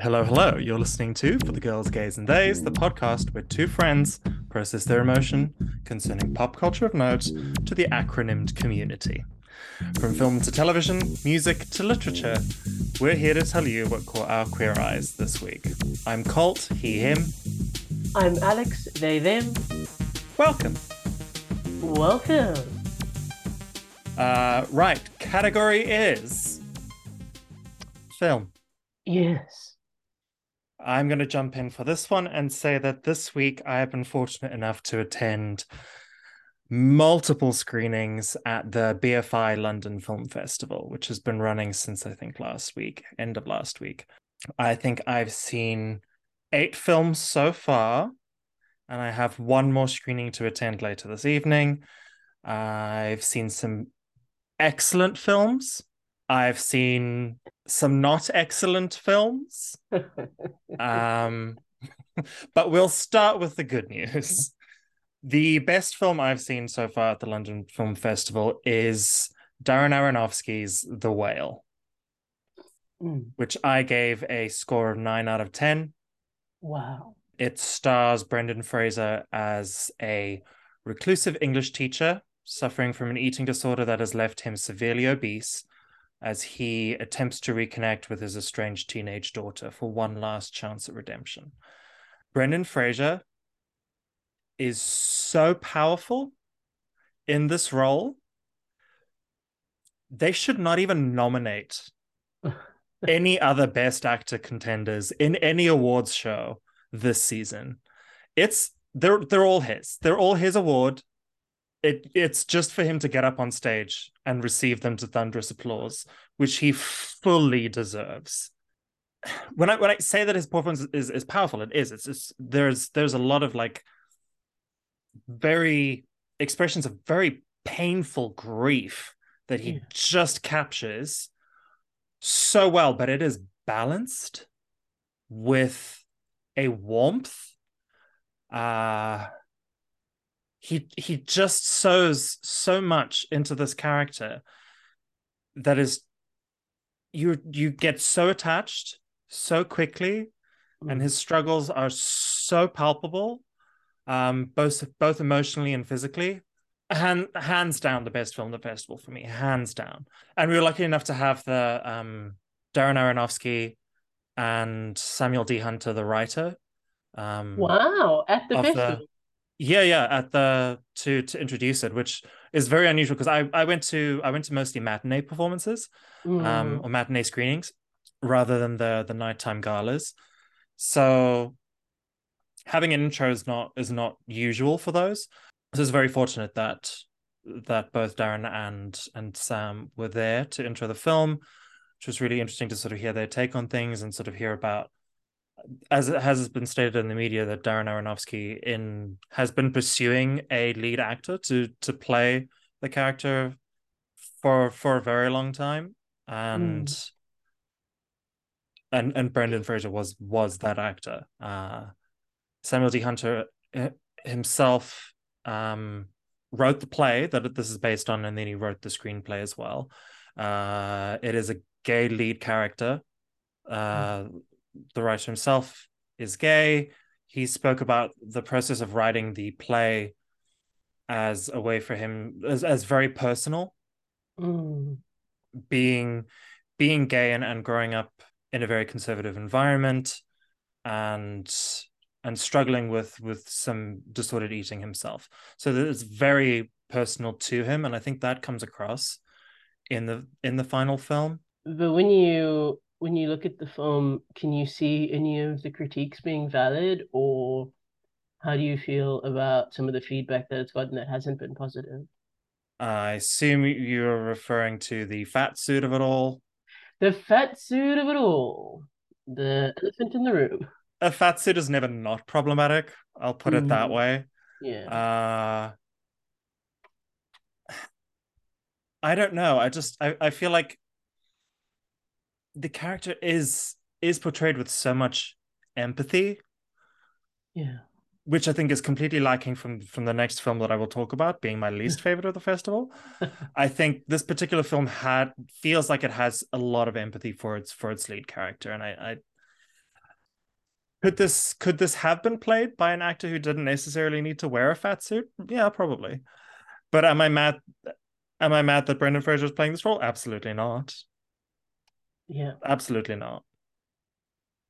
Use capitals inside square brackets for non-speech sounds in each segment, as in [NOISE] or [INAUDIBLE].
Hello, hello. You're listening to For the Girls, Gays, and Days, the podcast where two friends process their emotion concerning pop culture of note to the acronymed community. From film to television, music to literature, we're here to tell you what caught our queer eyes this week. I'm Colt, he, him. I'm Alex, they, them. Welcome. Welcome. Uh, right, category is film. Yes. I'm going to jump in for this one and say that this week I have been fortunate enough to attend multiple screenings at the BFI London Film Festival, which has been running since I think last week, end of last week. I think I've seen eight films so far, and I have one more screening to attend later this evening. I've seen some excellent films. I've seen some not excellent films. [LAUGHS] um, [LAUGHS] but we'll start with the good news. The best film I've seen so far at the London Film Festival is Darren Aronofsky's The Whale, Mm. which I gave a score of nine out of 10. Wow. It stars Brendan Fraser as a reclusive English teacher suffering from an eating disorder that has left him severely obese as he attempts to reconnect with his estranged teenage daughter for one last chance at redemption. Brendan Fraser is so powerful in this role. They should not even nominate [LAUGHS] any other best actor contenders in any awards show this season. It's they're they're all his. They're all his award. It it's just for him to get up on stage and receive them to thunderous applause, which he fully deserves. [SIGHS] When I when I say that his performance is is powerful, it is. It's just there's there's a lot of like very expressions of very painful grief that he Yeah. just captures so well, but it is balanced with a warmth. Uh he he just sows so much into this character that is you you get so attached so quickly and Mm. his struggles are so palpable um both both emotionally and physically Hand, hands down the best film the festival for me hands down and we were lucky enough to have the um darren aronofsky and samuel d hunter the writer um Wow. At the- festival. Yeah yeah at the to to introduce it which is very unusual because i i went to i went to mostly matinee performances um Mm. or matinee screenings rather than the the nighttime galas so having an intro is not is not usual for those so it's very fortunate that that both darren and and sam were there to intro the film which was really interesting to sort of hear their take on things and sort of hear about as it has been stated in the media that darren aronofsky in has been pursuing a lead actor to to play the character for for a very long time and and and Brendan Fraser was was that actor. Uh, Samuel D. Hunter uh, himself um, wrote the play that this is based on, and then he wrote the screenplay as well. Uh, it is a gay lead character. Uh, The writer himself is gay. He spoke about the process of writing the play as a way for him as, as very personal Mm. being being gay and, and growing up in a very conservative environment and and struggling with with some disordered eating himself so that it's very personal to him and i think that comes across in the in the final film But when you when you look at the film, can you see any of the critiques being valid, or how do you feel about some of the feedback that it's gotten that hasn't been positive? i assume you're referring to the fat suit of it all The fat suit of it all, the elephant in the room. a fat suit is never not problematic i'll put it that Mhm. way Yeah. Uh [SIGHS] I don't know. I just I, I feel like the character is is portrayed with so much empathy, Yeah. which I think is completely lacking from from the next film that I will talk about, being my least [LAUGHS] favorite of the festival. [LAUGHS] I think this particular film had feels like it has a lot of empathy for its for its lead character, and I I, Could this could this have been played by an actor who didn't necessarily need to wear a fat suit? Yeah, probably. But am I mad? Am I mad that Brendan Fraser is playing this role? Absolutely not. Yeah, absolutely not.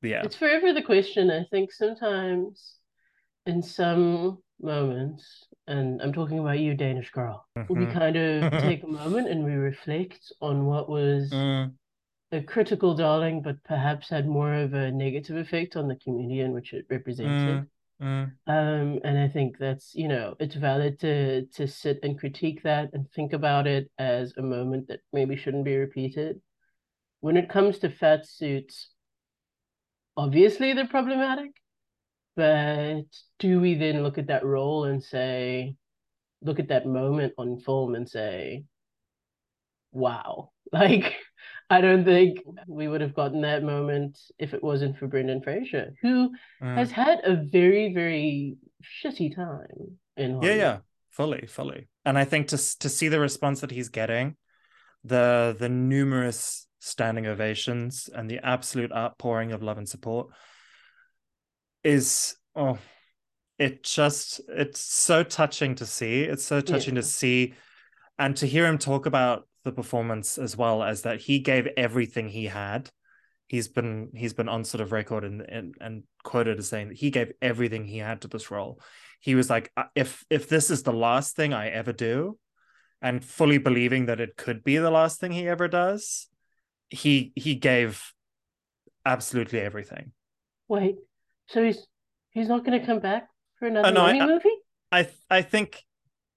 Yeah, it's forever the question. I think sometimes, in some moments, and I'm talking about you, Danish girl, mm-hmm. we kind of [LAUGHS] take a moment and we reflect on what was. Mm a critical darling, but perhaps had more of a negative effect on the community in which it represented. Mm, mm. Um, and I think that's you know it's valid to to sit and critique that and think about it as a moment that maybe shouldn't be repeated. When it comes to fat suits, obviously they're problematic, but do we then look at that role and say, look at that moment on film and say, wow, [LAUGHS] like I don't think we would have gotten that moment if it wasn't for Brendan Fraser, who mm. has had a very, very shitty time in Hollywood. Yeah, yeah, fully, fully. And I think to to see the response that he's getting, the the numerous standing ovations and the absolute outpouring of love and support is oh it just it's so touching to see it's so touching yeah. to see and to hear him talk about the performance as well as that he gave everything he had. He's been he's been on sort of record and, and and quoted as saying that he gave everything he had to this role. He was like, if if this is the last thing I ever do, and fully believing that it could be the last thing he ever does, he he gave absolutely everything. Wait, so he's he's not going to come back for another uh, no, mummy I, movie? I I think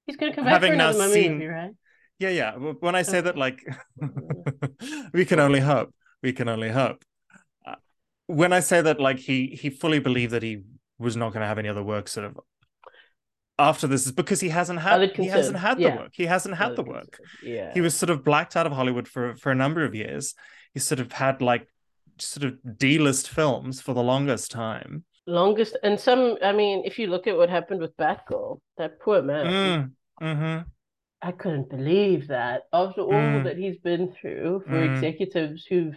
he's going to come back for another mummy seen, movie, right? yeah yeah when i say that like [LAUGHS] we can only hope we can only hope uh, when i say that like he he fully believed that he was not going to have any other work sort of after this is because he hasn't had he hasn't had yeah. the work he hasn't had the work yeah he was sort of blacked out of hollywood for for a number of years he sort of had like sort of d-list films for the longest time longest and some i mean if you look at what happened with batgirl that poor man mm, mm-hmm. I couldn't believe that after all mm. that he's been through for mm. executives who've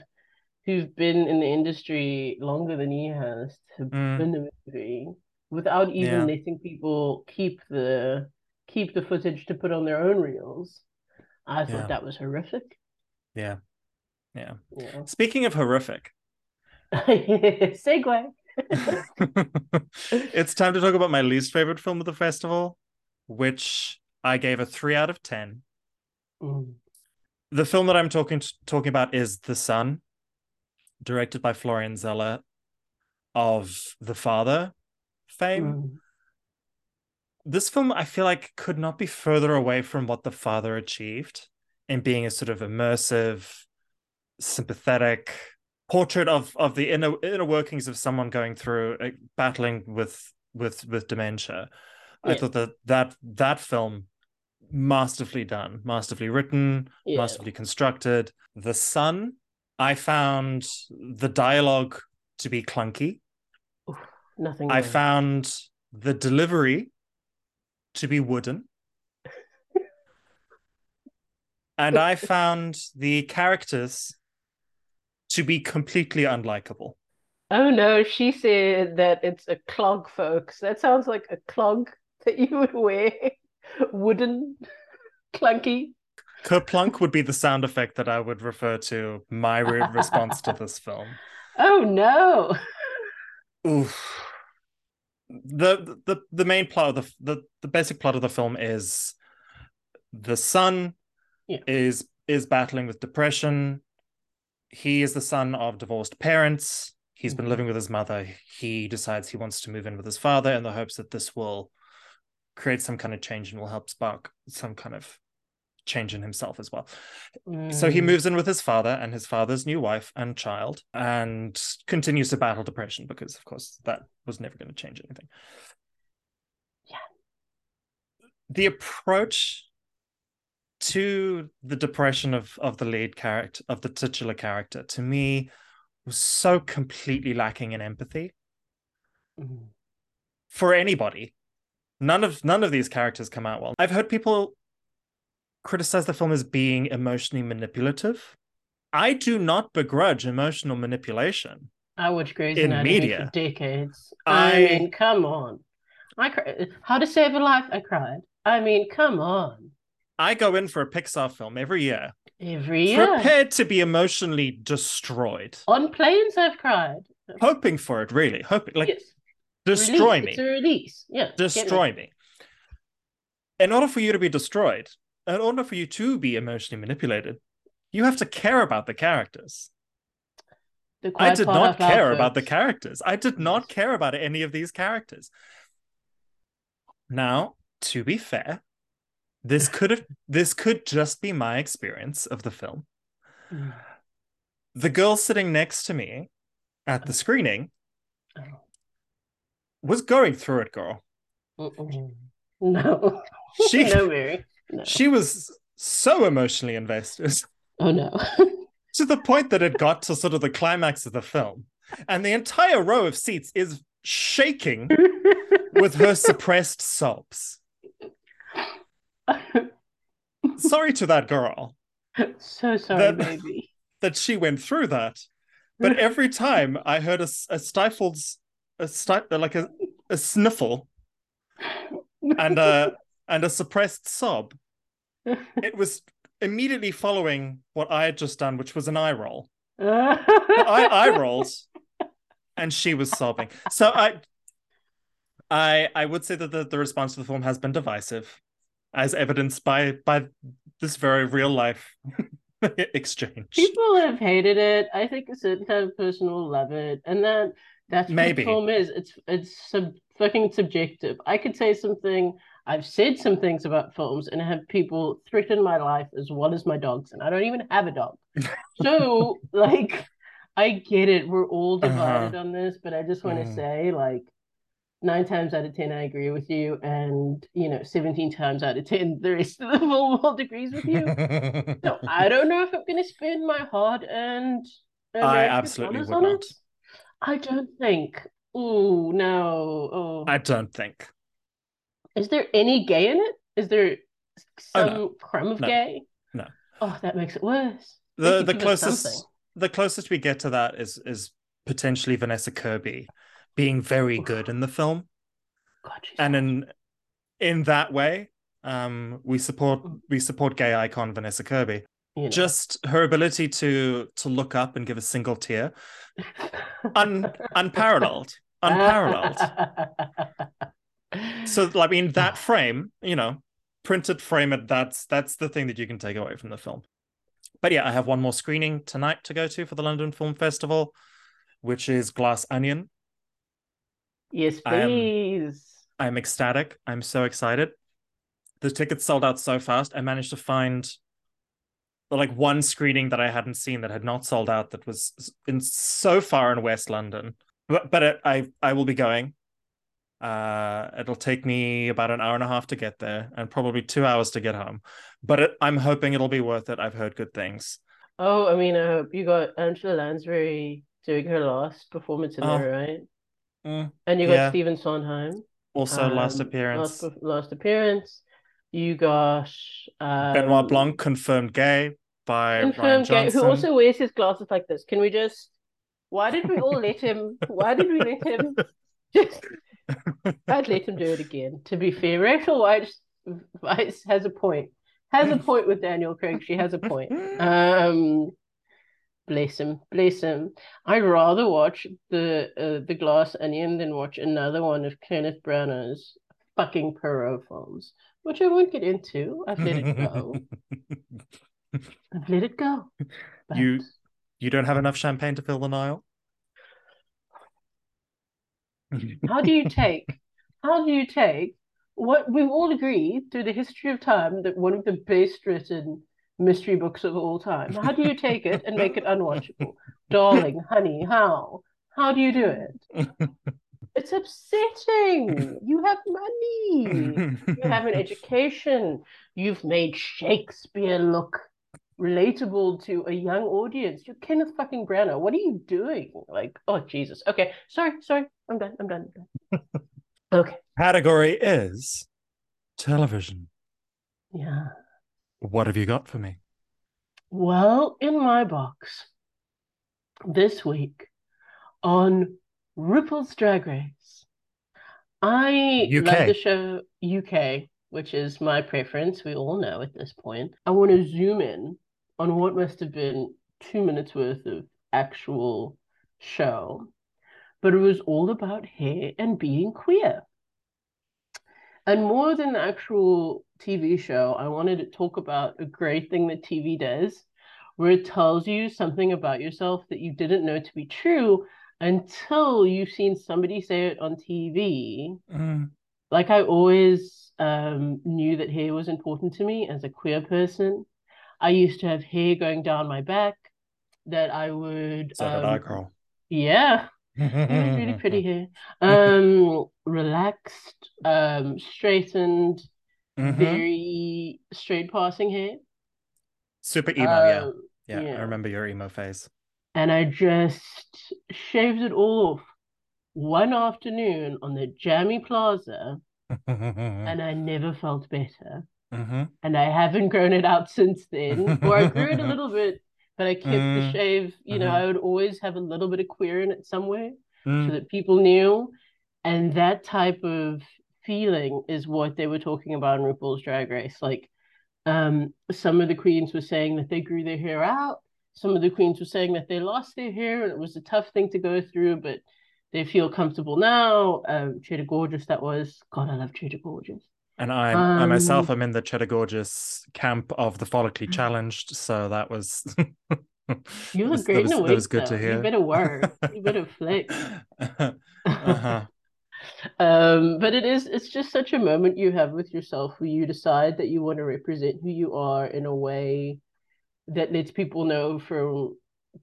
who've been in the industry longer than he has to mm. win the movie without even yeah. letting people keep the keep the footage to put on their own reels. I thought yeah. that was horrific. Yeah. Yeah. yeah. Speaking of horrific. [LAUGHS] Segue. [LAUGHS] it's time to talk about my least favorite film of the festival, which I gave a three out of ten. Mm. The film that I'm talking talking about is The Son, directed by Florian Zeller of The Father fame. Mm. This film, I feel like, could not be further away from what The Father achieved in being a sort of immersive, sympathetic portrait of of the inner inner workings of someone going through uh, battling with with with dementia. Yeah. I thought that that that film masterfully done, masterfully written, yeah. masterfully constructed. The Son, I found the dialogue to be clunky. Nothing. I found the delivery to be wooden. and I [LAUGHS] found the characters to be completely unlikable. Oh no, she said that it's a clog, folks. That sounds like a clog that you would wear [LAUGHS] wooden, [LAUGHS] clunky. Kerplunk would be the sound effect that I would refer to my response to this film. Oh no. Oof. The, the the main plot of the, the the basic plot of the film is the son yeah. is is battling with depression. He is the son of divorced parents. He's mm-hmm. been living with his mother. He decides he wants to move in with his father in the hopes that this will create some kind of change and will help spark some kind of change in himself as well. Mm. So he mm. moves in with his father and his father's new wife and child and continues to battle depression because, of course, that was never going to change anything. Yeah. The approach to the depression of, of the lead character, of the titular character, to me was so completely lacking in empathy. Mm. For anybody, none of none of these characters come out well. I've heard people criticize the film as being emotionally manipulative. I do not begrudge emotional manipulation. I watched Grey's In Anatomy media. for decades. I... I- mean, come on. I cri- How to Save a Life? I cried. I mean, come on. I go in for a Pixar film every year, Every year. prepared to be emotionally destroyed, On planes, I've cried. hoping for it. Really, hoping like yes. destroy Release. me, It's a release. Yeah. me. destroy me. In order for you to be destroyed, in order for you to be emotionally manipulated, you have to care about the characters. The I did not care about the characters. I did not care about any of these characters. Now, to be fair, this could have [LAUGHS] this could just be my experience of the film. Mm. The girl sitting next to me at the screening Oh. was going through it, girl. Mm-mm. [LAUGHS] No. She [LAUGHS] no, Mary. No. she was so emotionally invested [LAUGHS] Oh, no. [LAUGHS] to the point that it got to sort of the climax of the film. And the entire row of seats is shaking with her suppressed sobs. [LAUGHS] Sorry to that girl so sorry, That- baby. that she went through that. But every time I heard a stifled, s- a like a, a sniffle and a and a suppressed sob, [LAUGHS] it was immediately following what I had just done, which was an eye roll. [LAUGHS] I I rolled, and she was sobbing. So I, I I would say that the, the response to the film has been divisive, as evidenced by by this very real life [LAUGHS] exchange. People have hated it. I think a certain kind of person will love it, and that that's what the film is. It's it's sub, fucking subjective. I could say something. I've said some things about films and have people threaten my life as well as my dogs, and I don't even have a dog. So [LAUGHS] like, I get it. We're all divided on this, but I just want to Mhm. say like. Nine times out of ten, I agree with you, and you know, seventeen times out of ten, the rest of the film [LAUGHS] world agrees with you. No, I [LAUGHS] don't know if I'm going to spend my hard-earned American absolutely dollars would not. it. I don't think. Ooh, no. Oh, I don't think. Is there any gay in it? Is there Oh, some no. crumb of No. gay? No. Oh, that makes it worse. The the closest the closest we get to that is is potentially Vanessa Kirby being very good in the film. God, and in in that way um we support Mm. we support gay icon vanessa kirby You know. just her ability to to look up and give a single tear un, [LAUGHS] unparalleled unparalleled [LAUGHS] so i mean that frame you know printed frame it that's that's the thing that you can take away from the film but yeah i have one more screening tonight to go to for the london film festival which is glass onion yes, please. I'm ecstatic. I'm so excited. The tickets sold out so fast. I managed to find like one screening that I hadn't seen that had not sold out that was in so far in West London. But but I I will be going. Uh, it'll take me about an hour and a half to get there, and probably two hours to get home. But it, I'm hoping it'll be worth it. I've heard good things. Oh, I mean, I hope you got Angela Lansbury doing her last performance in Oh. there, right? Mm. And you got Yeah. Stephen Sondheim. Also, last Um, appearance. Last, last appearance. You got um, Benoit Blanc confirmed gay by confirmed gay, who also wears his glasses like this. Can we just? Why did we all let him? Why did we let him? [LAUGHS] Just, I'd let him do it again. To be fair, Rachel Weisz, Weisz has a point. Has a point with Daniel Craig. She has a point. Um, bless him, bless him. I'd rather watch the uh, the Glass Onion than watch another one of Kenneth Branagh's fucking Poirot films, which I won't get into. I've let it go. [LAUGHS] I've let it go. But You- you don't have enough champagne to fill the Nile. [LAUGHS] how do you take? How do you take what we've all agreed through the history of time that one of the best written mystery books of all time? How do you take it and make it unwatchable? [LAUGHS] Darling, honey, how? How do you do it? [LAUGHS] It's upsetting. You have money. You have an education. You've made Shakespeare look relatable to a young audience. You're Kenneth fucking Branagh. What are you doing? Like, oh Jesus. Okay, sorry, sorry. I'm done. I'm done. I'm done. [LAUGHS] okay. Category is television. Yeah. What have you got for me? Well, in my box this week on RuPaul's Drag Race. I UK. love the show UK, which is my preference. We all know at this point. I want to zoom in on what must have been two minutes worth of actual show, but it was all about hair and being queer. And more than the actual TV show, I wanted to talk about a great thing that TV does, where it tells you something about yourself that you didn't know to be true until you've seen somebody say it on TV. Mm. Like I always um, knew that hair was important to me as a queer person. I used to have hair going down my back that I would. So did um, I, girl. Yeah, really [LAUGHS] pretty hair. Um, relaxed, um, straightened, Mhm. very straight passing hair. Super emo, yeah. Um, yeah. yeah. I remember your emo phase. and I just shaved it all off one afternoon on the Jammy Plaza, and I never felt better. [LAUGHS] Mhm. And I haven't grown it out since then, or I grew it a little [LAUGHS] bit, but I kept the Mm, shave. You know, mhm. I would always have a little bit of queer in it somewhere. Mm. so that people knew. And that type of feeling is what they were talking about in RuPaul's Drag Race. Like, um, some of the queens were saying that they grew their hair out. Some of the queens were saying that they lost their hair and it was a tough thing to go through, but they feel comfortable now. Um, Cheddar Gorgeous, that was. God, I love Cheddar Gorgeous. And I, I myself Um, am in the Cheddar Gorgeous camp of the follically challenged, so that was. [LAUGHS] You look was, great that in a was, that was good though. to hear. You better work. You better flex. [LAUGHS] uh-huh. [LAUGHS] Um, but it is, it's just such a moment you have with yourself where you decide that you want to represent who you are in a way that lets people know from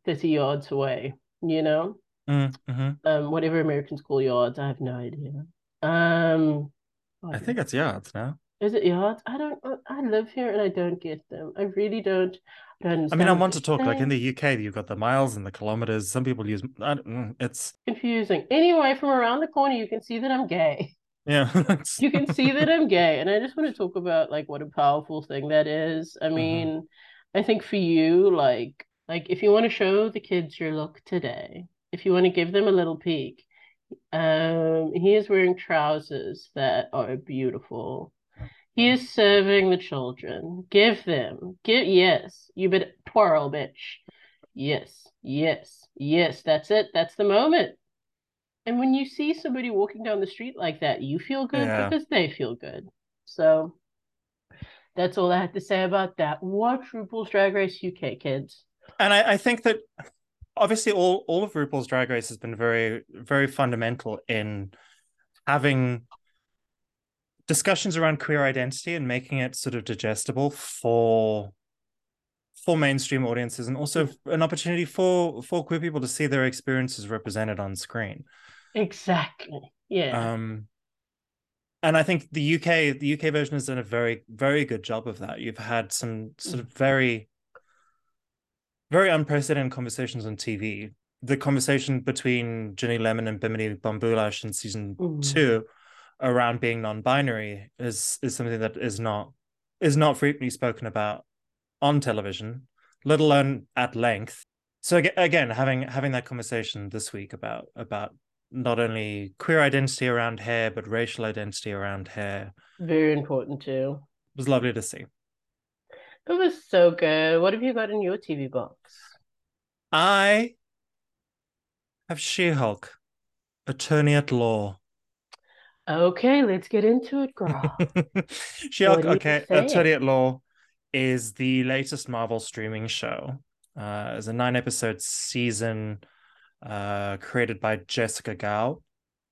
30 yards away, you know? Mm, mhm. Um, whatever Americans call yards, I have no idea. Um, I think it's yards now. is it yards? I don't, I live here and I don't get them. I really don't. I don't I mean, I want to talk like in the UK, you've got the miles and the kilometers. Some people use I mm, it's confusing. Anyway, from around the corner, you can see that I'm gay. yeah. [LAUGHS] You can see that I'm gay, and I just want to [LAUGHS] talk about like what a powerful thing that is. I mean, I think for you, like, like if you want to show the kids your look today, if you want to give them a little peek, um, he is wearing trousers that are beautiful. He is serving the children. Give them, give yes, you better twirl, bitch. Yes, yes, yes, that's it. That's the moment. And when you see somebody walking down the street like that, you feel good Yeah. because they feel good. So that's all I had to say about that. Watch RuPaul's Drag Race UK, kids. and I, I think that obviously all all of RuPaul's Drag Race has been very very fundamental in having discussions around queer identity and making it sort of digestible for for mainstream audiences and also an opportunity for for queer people to see their experiences represented on screen Exactly. Yeah. um and i think the uk the uk version has done a very very good job of that you've had some sort of very very unprecedented conversations on tv the conversation between Ginny Lemon and Bimini Bon Boulash in season Mm. two around being non-binary is is something that is not is not frequently spoken about on television, let alone at length. So ag- again, having having that conversation this week about about not only queer identity around hair but racial identity around hair Very important too. It was lovely to see. It was so good. What have you got in your TV box? I have She-Hulk, attorney at law. Okay, let's get into it, girl. [LAUGHS] Do you okay. Attorney at Law is the latest Marvel streaming show. Uh, it's a nine-episode season uh, created by Jessica Gao.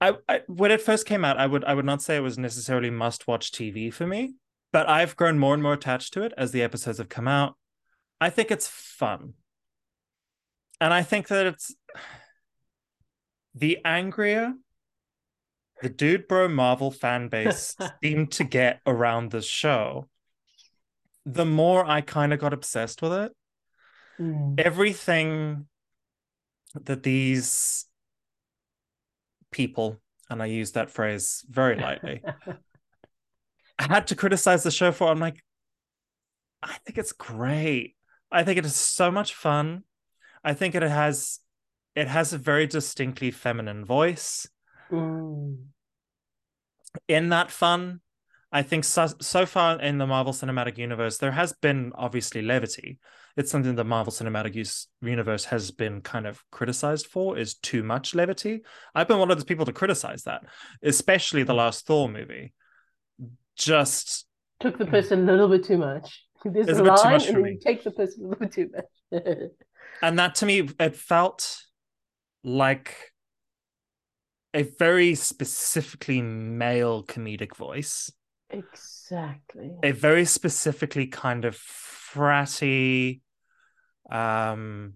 I, I when it first came out, I would I would not say it was necessarily must-watch TV for me, but I've grown more and more attached to it as the episodes have come out. I think it's fun, and I think that it's the angrier the dude bro Marvel fan base [LAUGHS] seemed to get around this show, the more I kind of got obsessed with it. Mm. Everything that these people, and I use that phrase very lightly, [LAUGHS] had to criticize the show for, I'm like, I think it's great. I think it is so much fun. I think it has it has a very distinctly feminine voice. Mm. In that fun, I think so, so far in the Marvel Cinematic Universe, there has been obviously levity. It's something the Marvel Cinematic Universe has been kind of criticized for is too much levity. I've been one of those people to criticize that, especially the last Thor movie. Just took the piss a little bit too much. [LAUGHS] There's a, a line, and you take the piss a little bit too much. [LAUGHS] and that to me, it felt like a very specifically male comedic voice Exactly. A very specifically kind of fratty, um,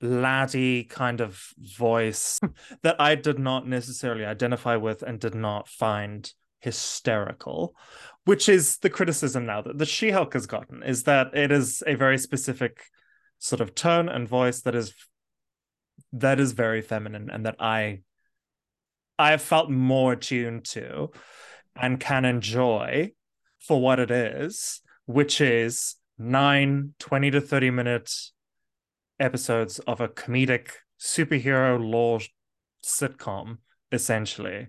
laddie kind of voice [LAUGHS] that I did not necessarily identify with and did not find hysterical, which is the criticism now that the She Hulk has gotten is that it is a very specific sort of tone and voice that is that is very feminine and that I I have felt more attuned to and can enjoy for what it is, which is nine 20 to 30 minute episodes of a comedic superhero law sitcom, essentially.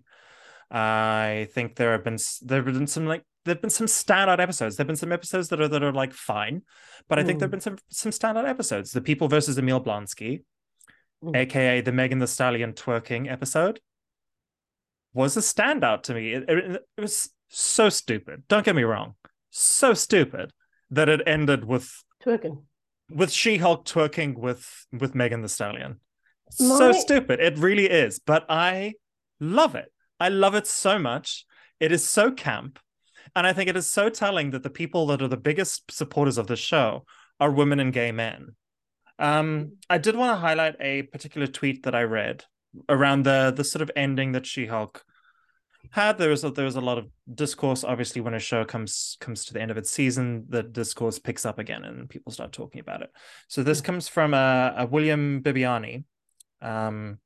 I think there have been there have been some like there've been some standout episodes. There've been some episodes that are that are like fine, but I think there've hmm. been some some standout episodes. The People versus Emil Blonsky, mm. aka the Megan Thee Stallion twerking episode was a standout to me. It, it, it was so stupid. Don't get me wrong, so stupid that it ended with twerking, with She-Hulk twerking with with Megan Thee Stallion. My... So stupid. It really is, but I love it. I love it so much. It is so camp. And I think it is so telling that the people that are the biggest supporters of the show are women and gay men. Um, I did want to highlight a particular tweet that I read around the the sort of ending that She-Hulk had. There was a, there was a lot of discourse. Obviously, when a show comes comes to the end of its season, the discourse picks up again, and people start talking about it. So this comes from a, uh, a William Bibbiani, um,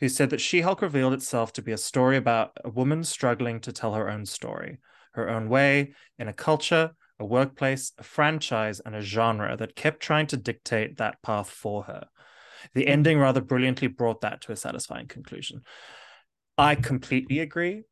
who said that She-Hulk revealed itself to be a story about a woman struggling to tell her own story, her own way, in a culture, a workplace, a franchise, and a genre that kept trying to dictate that path for her. The hmm. ending rather brilliantly brought that to a satisfying conclusion. I completely agree.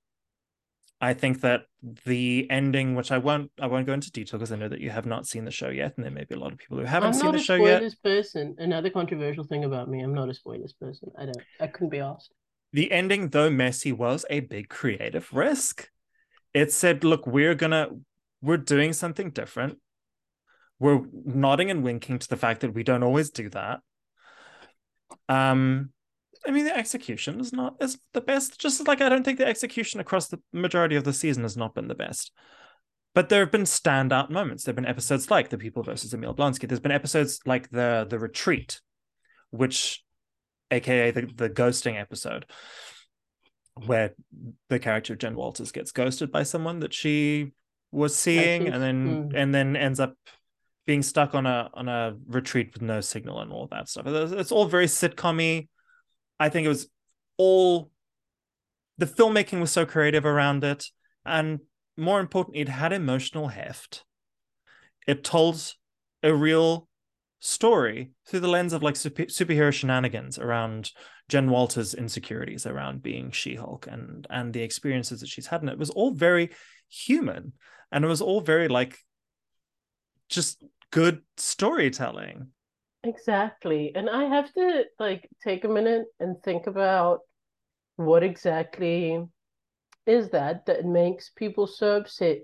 I think that the ending, which I won't, I won't go into detail because I know that you have not seen the show yet, and there may be a lot of people who haven't I'm seen the show yet. I'm not a spoilers person. Another controversial thing about me, I'm not a spoilers person. I don't, I couldn't be asked. The ending, though messy, was a big creative risk. It said, "Look, we're gonna, we're doing something different. We're nodding and winking to the fact that we don't always do that. Um, I mean, the execution is not is the best. Just like I don't think the execution across the majority of the season has not been the best. But there have been standout moments. There have been episodes like The People versus Emil Blonsky. There's been episodes like the the Retreat, which, aka the the ghosting episode, where the character of Jen Walters gets ghosted by someone that she was seeing, think, and then mm. and then ends up being stuck on a on a retreat with no signal and all that stuff. It's all very sitcommy I think it was all the filmmaking was so creative around it, and more importantly, it had emotional heft. It told a real story through the lens of like super- superhero shenanigans around Jen Walters' insecurities around being She-Hulk and and the experiences that she's had, and it was all very human, and it was all very like just good storytelling. Exactly. And I have to like take a minute and think about what exactly is that that makes people so upset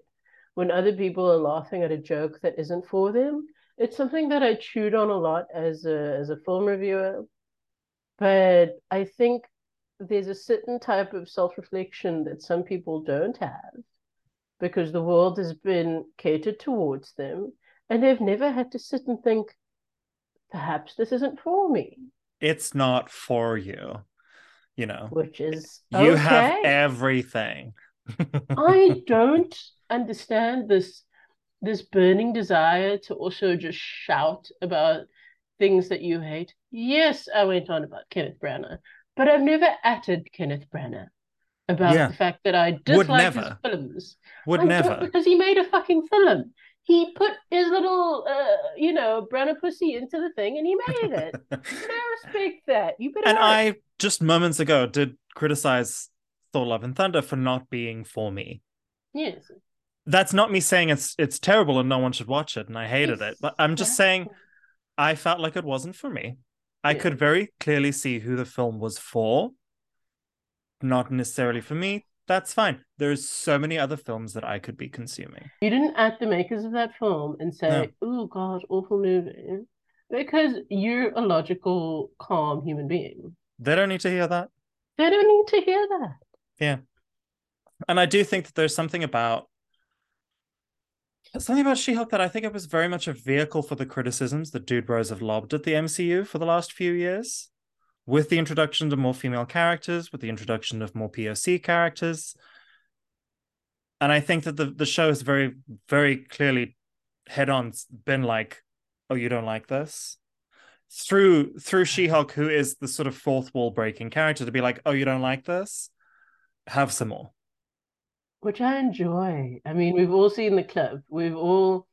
when other people are laughing at a joke that isn't for them. It's something that I chewed on a lot as a as a film reviewer. But I think there's a certain type of self-reflection that some people don't have because the world has been catered towards them and they've never had to sit and think perhaps this isn't for me. It's not for you, you know. Which is you okay. have everything. [LAUGHS] I don't understand this this burning desire to also just shout about things that you hate. Yes, I went on about Kenneth Branagh, but I've never atted Kenneth Branagh about yeah. the fact that I dislike his films. Would I never because he made a fucking film. He put his little, uh, you know, brown pussy into the thing and he made it. and I respect that. You better. And. I just moments ago did criticize Thor: Love and Thunder for not being for me. Yes. That's not me saying it's it's terrible and no one should watch it and I hated it, but I'm just saying I felt like it wasn't for me. I yeah. could very clearly see who the film was for. Not necessarily for me. That's fine. There's so many other films that I could be consuming. You didn't add the makers of that film and say, no. "Oh God, awful movie," because you're a logical, calm human being. They don't need to hear that. They don't need to hear that. Yeah, and I do think that there's something about something about She-Hulk that I think it was very much a vehicle for the criticisms that dude bros have lobbed at the MCU for the last few years. With the introduction of more female characters, with the introduction of more POC characters. And I think that the, the show has very, very clearly head on been like, oh, you don't like this? Through through She-Hulk, who is the sort of fourth wall breaking character, to be like, oh, you don't like this? Have some more which I enjoy. I mean, we've all seen the clip. We've all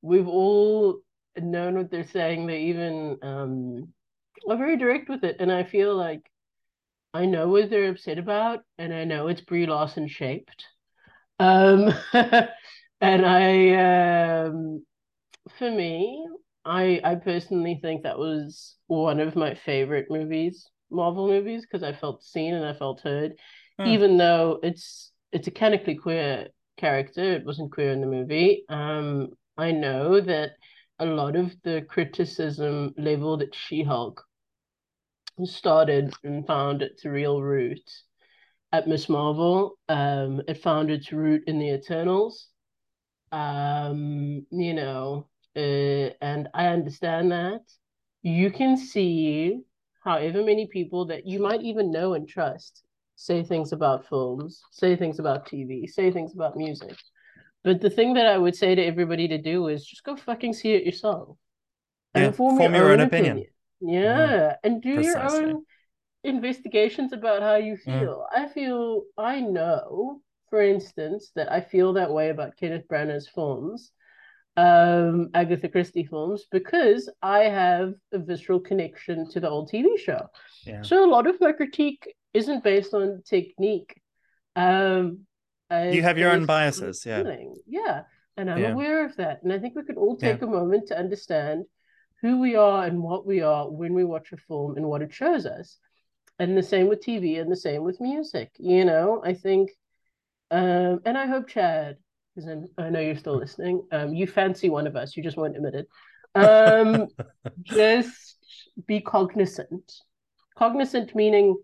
we've all known what they're saying. They even um, are very direct with it, and I feel like I know what they're upset about, and I know it's Brie Larson shaped. Um, [LAUGHS] and I, um, for me, I I personally think that was one of my favorite movies, Marvel movies, because I felt seen and I felt heard, hmm. even though it's it's a canonically queer character. It wasn't queer in the movie. Um, I know that a lot of the criticism leveled at She-Hulk started and found its real root at Miss Marvel. Um, it found its root in the Eternals. Um, you know, uh, and I understand that. You can see however many people that you might even know and trust say things about films, say things about TV, say things about music. But the thing that I would say to everybody to do is just go fucking see it yourself. Yeah, form, form your, your, own, opinion. opinion. Yeah, mm, and do precisely. your own investigations about how you mm. feel. Mm. I feel I know, for instance, that I feel that way about Kenneth Branagh's films, um, Agatha Christie films, because I have a visceral connection to the old TV show. Yeah. So a lot of my critique isn't based on technique. Um, you have your own biases, yeah. Yeah, and I'm yeah. aware of that. And I think we could all take yeah. a moment to understand who we are and what we are when we watch a film and what it shows us. And the same with TV and the same with music. You know, I think, um, and I hope Chad, because I know you're still listening, um, you fancy one of us, you just won't admit it. Um, [LAUGHS] just be cognizant. Cognizant meaning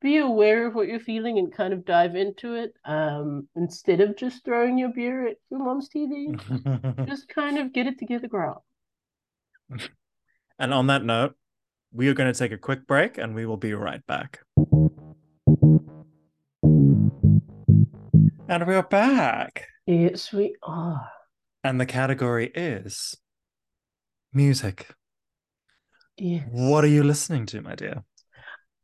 be aware of what you're feeling and kind of dive into it um, instead of just throwing your beer at your mom's TV. [LAUGHS] just kind of get it together, girl. And on that note, we are going to take a quick break and we will be right back. And we are back. Yes, we are. And the category is music. Yes. What are you listening to, my dear?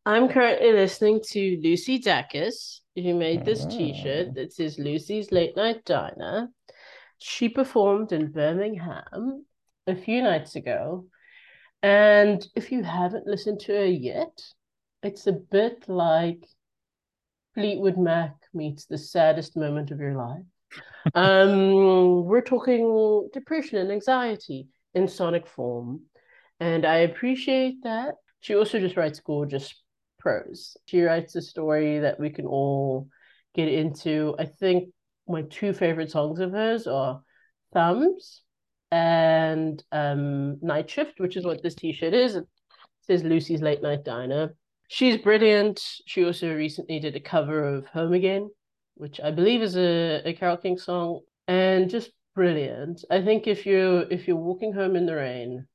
I'm currently listening to Lucy Dacus, who made this ah. t-shirt oh. that says Lucy's Late Night Diner. She performed in Birmingham a few nights ago. And if you haven't listened to her yet, it's a bit like Fleetwood Mac meets the saddest moment of your life. [LAUGHS] um, we're talking depression and anxiety in sonic form. And I appreciate that. She also just writes gorgeous prose. She writes a story that we can all get into. I think my two favorite songs of hers are Thumbs and um, Night Shift, which is what this t-shirt is. It says Lucy's Late Night Diner. She's brilliant. She also recently did a cover of Home Again, which I believe is a, a Carole King song, and just brilliant. I think if you if you're walking home in the rain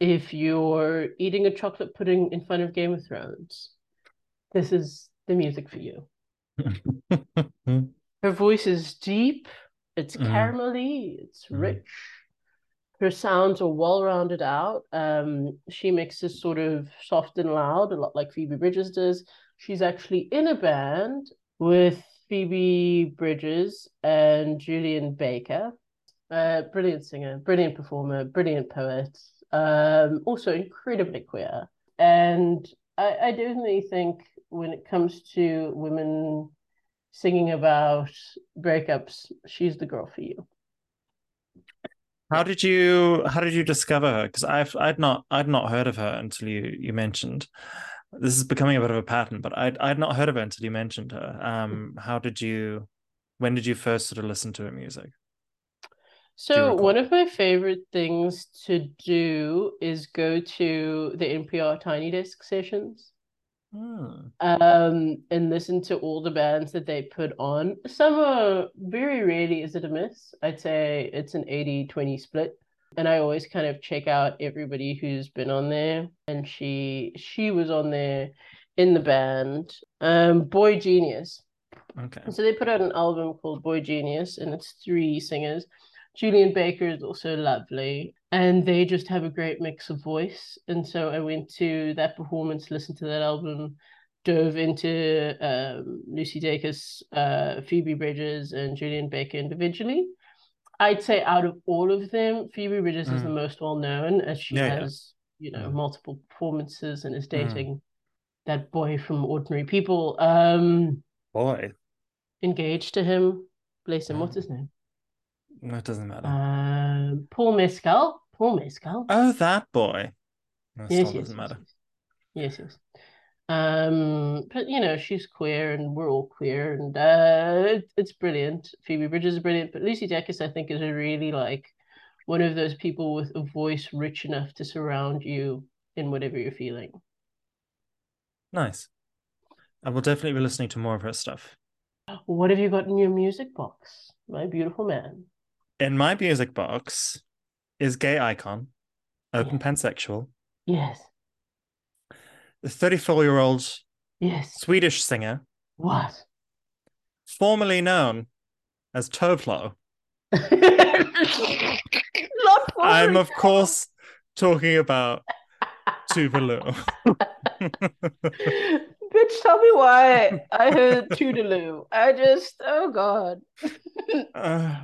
if you're eating a chocolate pudding in front of Game of Thrones, this is the music for you. [LAUGHS] Her voice is deep, it's mm. caramelly, it's mm. rich. Her sounds are well rounded out. Um, she mixes sort of soft and loud, a lot like Phoebe Bridgers does. She's actually in a band with Phoebe Bridgers and Julien Baker. Uh, brilliant singer, brilliant performer, brilliant poet. Um, also incredibly queer. And I, I definitely think when it comes to women singing about breakups, she's the girl for you. How did you how did you discover her? Because I've I'd not I'd not heard of her until you you mentioned. This is becoming a bit of a pattern, but I'd I'd not heard of her until you mentioned her. Um, how did you? When did you first sort of listen to her music? So one of my favorite things to do is go to the NPR Tiny Desk sessions. Hmm. Um, and listen to all the bands that they put on. Some are very rarely is it a miss. I'd say it's an 80-20 split. And I always kind of check out everybody who's been on there. And she she was on there in the band. Um, Boy Genius. Okay. So they put out an album called Boy Genius, and it's three singers. Julien Baker is also lovely, and they just have a great mix of voice. And so I went to that performance, listened to that album, dove into um, Lucy Dacus, uh, Phoebe Bridgers, and Julien Baker individually. I'd say out of all of them, Phoebe Bridgers mm. is the most well known, as she yeah, has, yeah. you know, yeah. multiple performances and is dating mm. that boy from Ordinary People. Um, boy, engaged to him. Bless him. What's his name? No, it doesn't matter. Um, Paul Mescal. Paul Mescal. Oh, that boy. No, yes, yes, doesn't matter. Yes, yes. Um, but you know, she's queer and we're all queer, and uh, it, it's brilliant. Phoebe Bridgers is brilliant, but Lucy Dacus, I think, is a really like one of those people with a voice rich enough to surround you in whatever you're feeling. Nice. I will definitely be listening to more of her stuff. What have you got in your music box, my beautiful man? In my music box is gay icon, open pansexual. Yes. The 34 year old yes. Swedish singer. What? Formerly known as Tove Lo. [LAUGHS] I'm, of course, talking about Tove Lo. [LAUGHS] Bitch, tell me why I heard Toodaloo. I just, oh God. [LAUGHS] uh,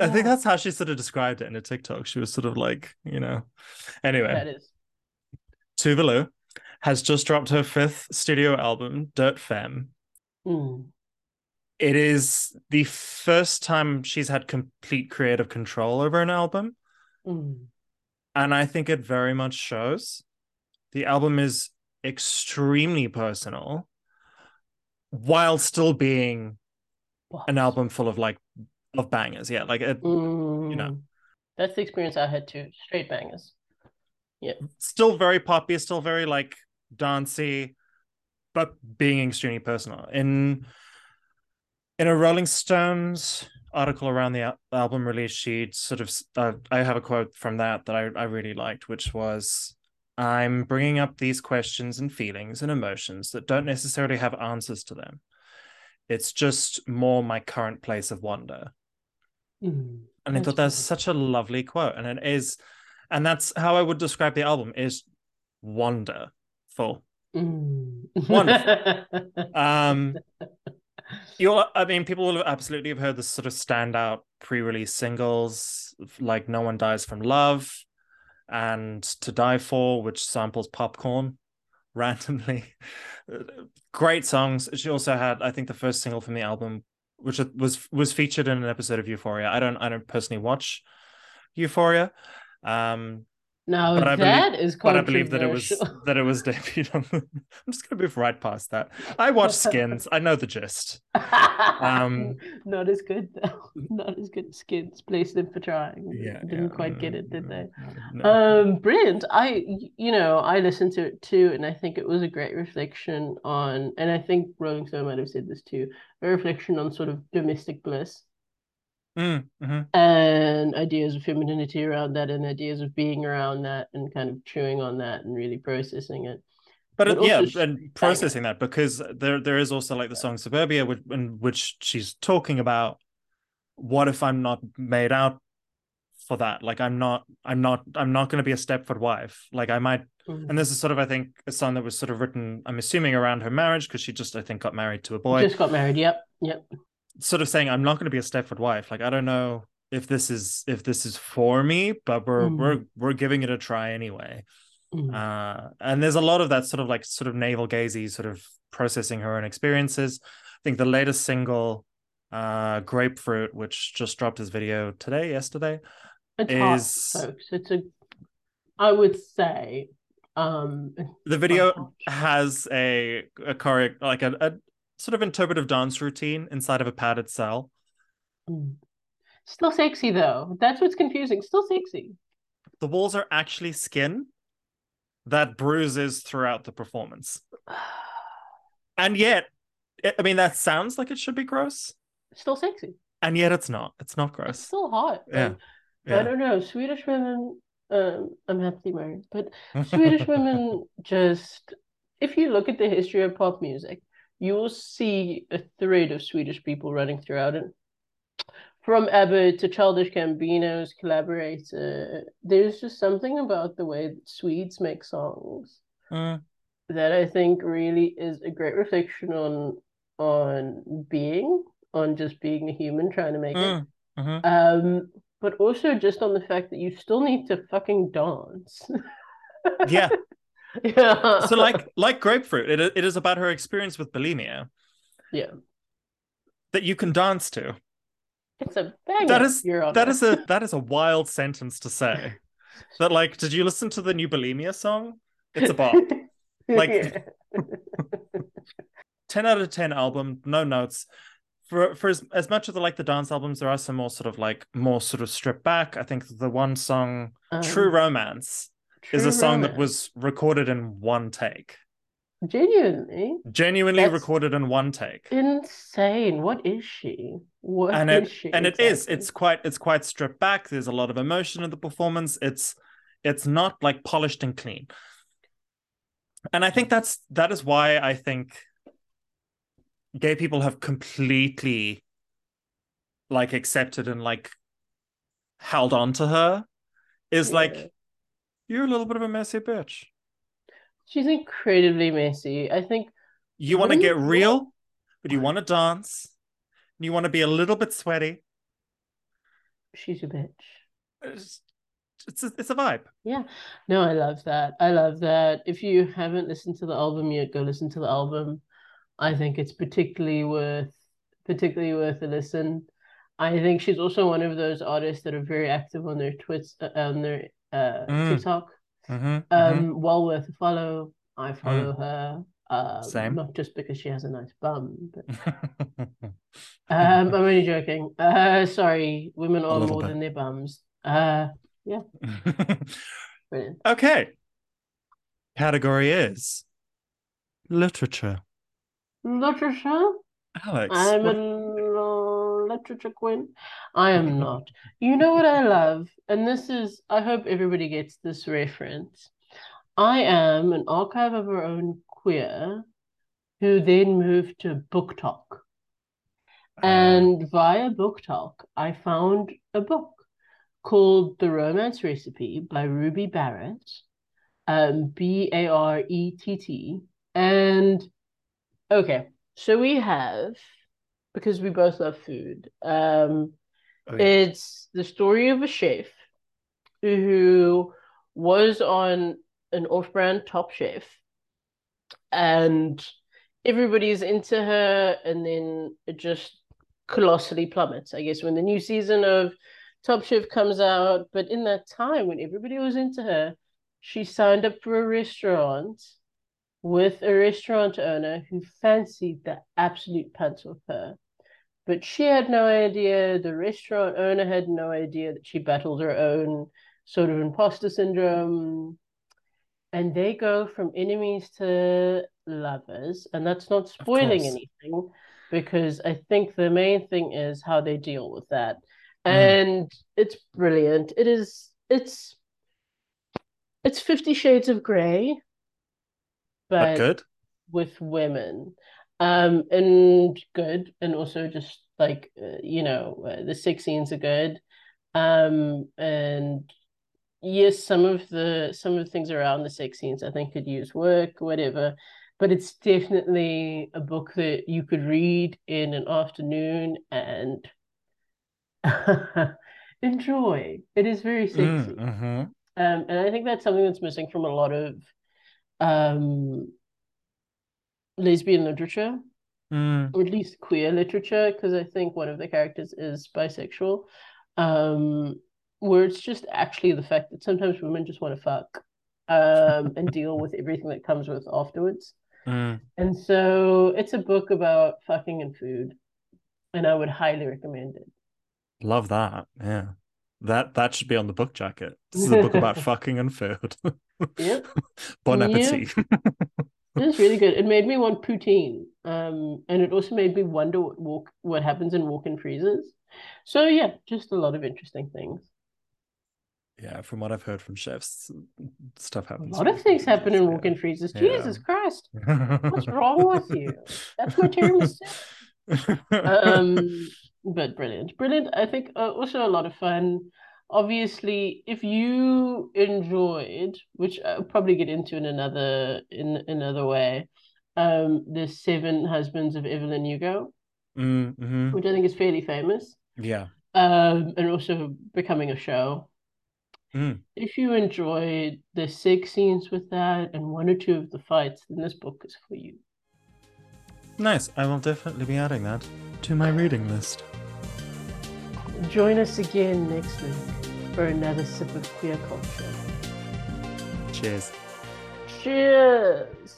I think that's how she sort of described it in a TikTok. She was sort of like, you know. Anyway. That is. Tove Lo has just dropped her fifth studio album, Dirt Femme. Mm. It is the first time she's had complete creative control over an album. Mm. And I think it very much shows. The album is extremely personal while still being what? an album full of like of bangers. Yeah, like it, mm, you know, mm. that's the experience I had too. Straight bangers. Yeah, still very poppy, still very like dancey, but being extremely personal. In in a Rolling Stones article around the album release, she sort of uh, I have a quote from that that I I really liked, which was. I'm bringing up these questions and feelings and emotions that don't necessarily have answers to them. It's just more my current place of wonder. Mm, and I thought that's such a lovely quote. And it is, and that's how I would describe the album is wonderful. Mm. Wonderful. [LAUGHS] um you I mean, people will absolutely have heard the sort of standout pre-release singles like No One Dies from Love and To Die For, which samples popcorn [LAUGHS] randomly. Great songs. She also had, I think, the first single from the album which was was featured in an episode of Euphoria. I don't I don't personally watch Euphoria. Um no, but I that believe, is But I believe that it was that it was [LAUGHS] debuted on. The, I'm just gonna move right past that. I [LAUGHS] watch Skins. I know the gist. Um, [LAUGHS] not as good though. Not as good as Skins. Bless them for trying. Yeah, didn't yeah, quite get it, did they? No. Um, brilliant. I, you know, I listened to it too, and I think it was a great reflection on. And I think Rolling Stone might have said this too. A reflection on sort of domestic bliss Mm, mm-hmm. and ideas of femininity around that and ideas of being around that and kind of chewing on that and really processing it. But, but yeah and processing that. because there there is also like the song suburbia which, in which she's talking about what if i'm not made out for that? Like i'm not i'm not i'm not going to be a stepford wife. Like i might mm-hmm. and this is sort of i think a song that was sort of written i'm assuming around her marriage because she just i think got married to a boy. Just got married yep yep sort of saying I'm not going to be a Stepford wife. Like I don't know if this is if this is for me, but we're Mm. we're we're giving it a try anyway. Mm. Uh, and there's a lot of that sort of like sort of navel gazy sort of processing her own experiences. I think the latest single, uh, Grapefruit, which just dropped his video today, yesterday. It's is- hot, folks. It's a, I would say, um, The video has a a choreo like a, a sort of interpretive dance routine inside of a padded cell. Mm. Still sexy though. That's what's confusing. Still sexy. The walls are actually skin that bruises throughout the performance. [SIGHS] And yet, I mean, that sounds like it should be gross, Still sexy. and yet it's not. It's not It's gross. still hot. Yeah. Like, I don't know. Swedish women, um, I'm happily married, but [LAUGHS] Swedish women just, if you look at the history of pop music, you will see a thread of Swedish people running throughout it. From ABBA to Childish Gambino's collaborator, there's just something about the way that Swedes make songs Mm, that I think really is a great reflection on on being, on just being a human trying to make it. mm, mhm. Um, but also just on the fact that you still need to fucking dance. [LAUGHS] Yeah. Yeah. So like like grapefruit, it it is about her experience with bulimia yeah, that you can dance to. it's a banger. That is that is a that is a wild sentence to say. [LAUGHS] That like, did you listen to the new bulimia song? It's a bop. [LAUGHS] Like- Yeah. [LAUGHS] 10 out of 10 album no notes for for as, as much of the like the dance albums there are some more sort of like more sort of stripped back i think the one song true Um, romance is True a song that was recorded in one take genuinely genuinely That's- recorded in one take insane. What is she? What and is it she? and it is it's quite it's quite stripped back there's a lot of emotion in the performance it's it's not like polished and clean and i think that's that is why i think gay people have completely like accepted and like held on to her is Yeah. like you're a little bit of a messy bitch She's incredibly messy. I think you want to get real but you want to dance and you want to be a little bit sweaty she's a bitch. it's it's a, it's a vibe Yeah. No, I love that. I love that. If you haven't listened to the album yet, go listen to the album. I think it's particularly worth particularly worth a listen. I think she's also one of those artists that are very active on their Twits uh, on their uh Mm. TikTok. Mhm, Um, well worth a follow. I follow her. Um, Same. not just because she has a nice bum, but [LAUGHS] um, I'm only joking. Uh, sorry, women are more bit. than their bums. Uh, [LAUGHS] brilliant. okay. Category is literature. Literature. Alex, I'm what- a literature queen. I am [LAUGHS] not. You know what I love? And this is, I hope everybody gets this reference. I am an archive of our own queer who then moved to BookTok. Uh, And via BookTok, I found a book called The Romance Recipe by Ruby Barrett, um, B A R E T T. And okay, so we have, because we both love food, um, oh, yeah. it's the story of a chef who was on an off-brand Top Chef, and everybody's into her, and then it just colossally plummets. I guess when the new season of Top Chef comes out, but in that time when everybody was into her, she signed up for a restaurant with a restaurant owner who fancied the absolute pants off her. But she had no idea, the restaurant owner had no idea that she battled her own sort of imposter syndrome. And they go from enemies to lovers. And that's not spoiling anything because I think the main thing is how they deal with that. Mm. And it's brilliant. It is, it's, it's Fifty Shades of Grey, but good. with women um and good and also just like uh, you know uh, the sex scenes are good um and yes some of the some of the things around the sex scenes i think could use work whatever but it's definitely a book that you could read in an afternoon and [LAUGHS] enjoy. It is very sexy. Mm, mhm. Um, and I think that's something that's missing from a lot of um, lesbian literature, Mm, or at least queer literature, because I think one of the characters is bisexual. Um, where it's just actually the fact that sometimes women just want to fuck um, [LAUGHS] and deal with everything that comes with afterwards. mm. And so it's a book about fucking and food, and I would highly recommend it. Love that. Yeah. That that should be on the book jacket. This is a book about [LAUGHS] fucking and food. [LAUGHS] Yep. [LAUGHS] bon Yep. appetit. It was really good. It made me want poutine. Um, and it also made me wonder what walk what happens in walk-in freezers. So yeah, just a lot of interesting things. yeah, from what I've heard from chefs, stuff happens. A lot of things happen in walk-in freezers. Yeah. Jesus Christ, [LAUGHS] what's wrong with you? That's my tiramisu. [LAUGHS] Um, but brilliant, brilliant. I think uh, also a lot of fun. Obviously, if you enjoyed, which I'll probably get into in another in another way, um, the Seven Husbands of Evelyn Hugo, Mm, mhm. which I think is fairly famous, Yeah. um, and also becoming a show. Mm. If you enjoyed the sex scenes with that and one or two of the fights, then this book is for you. Nice. I will definitely be adding that to my reading list. Join us again next week for another sip of queer culture. Cheers. Cheers!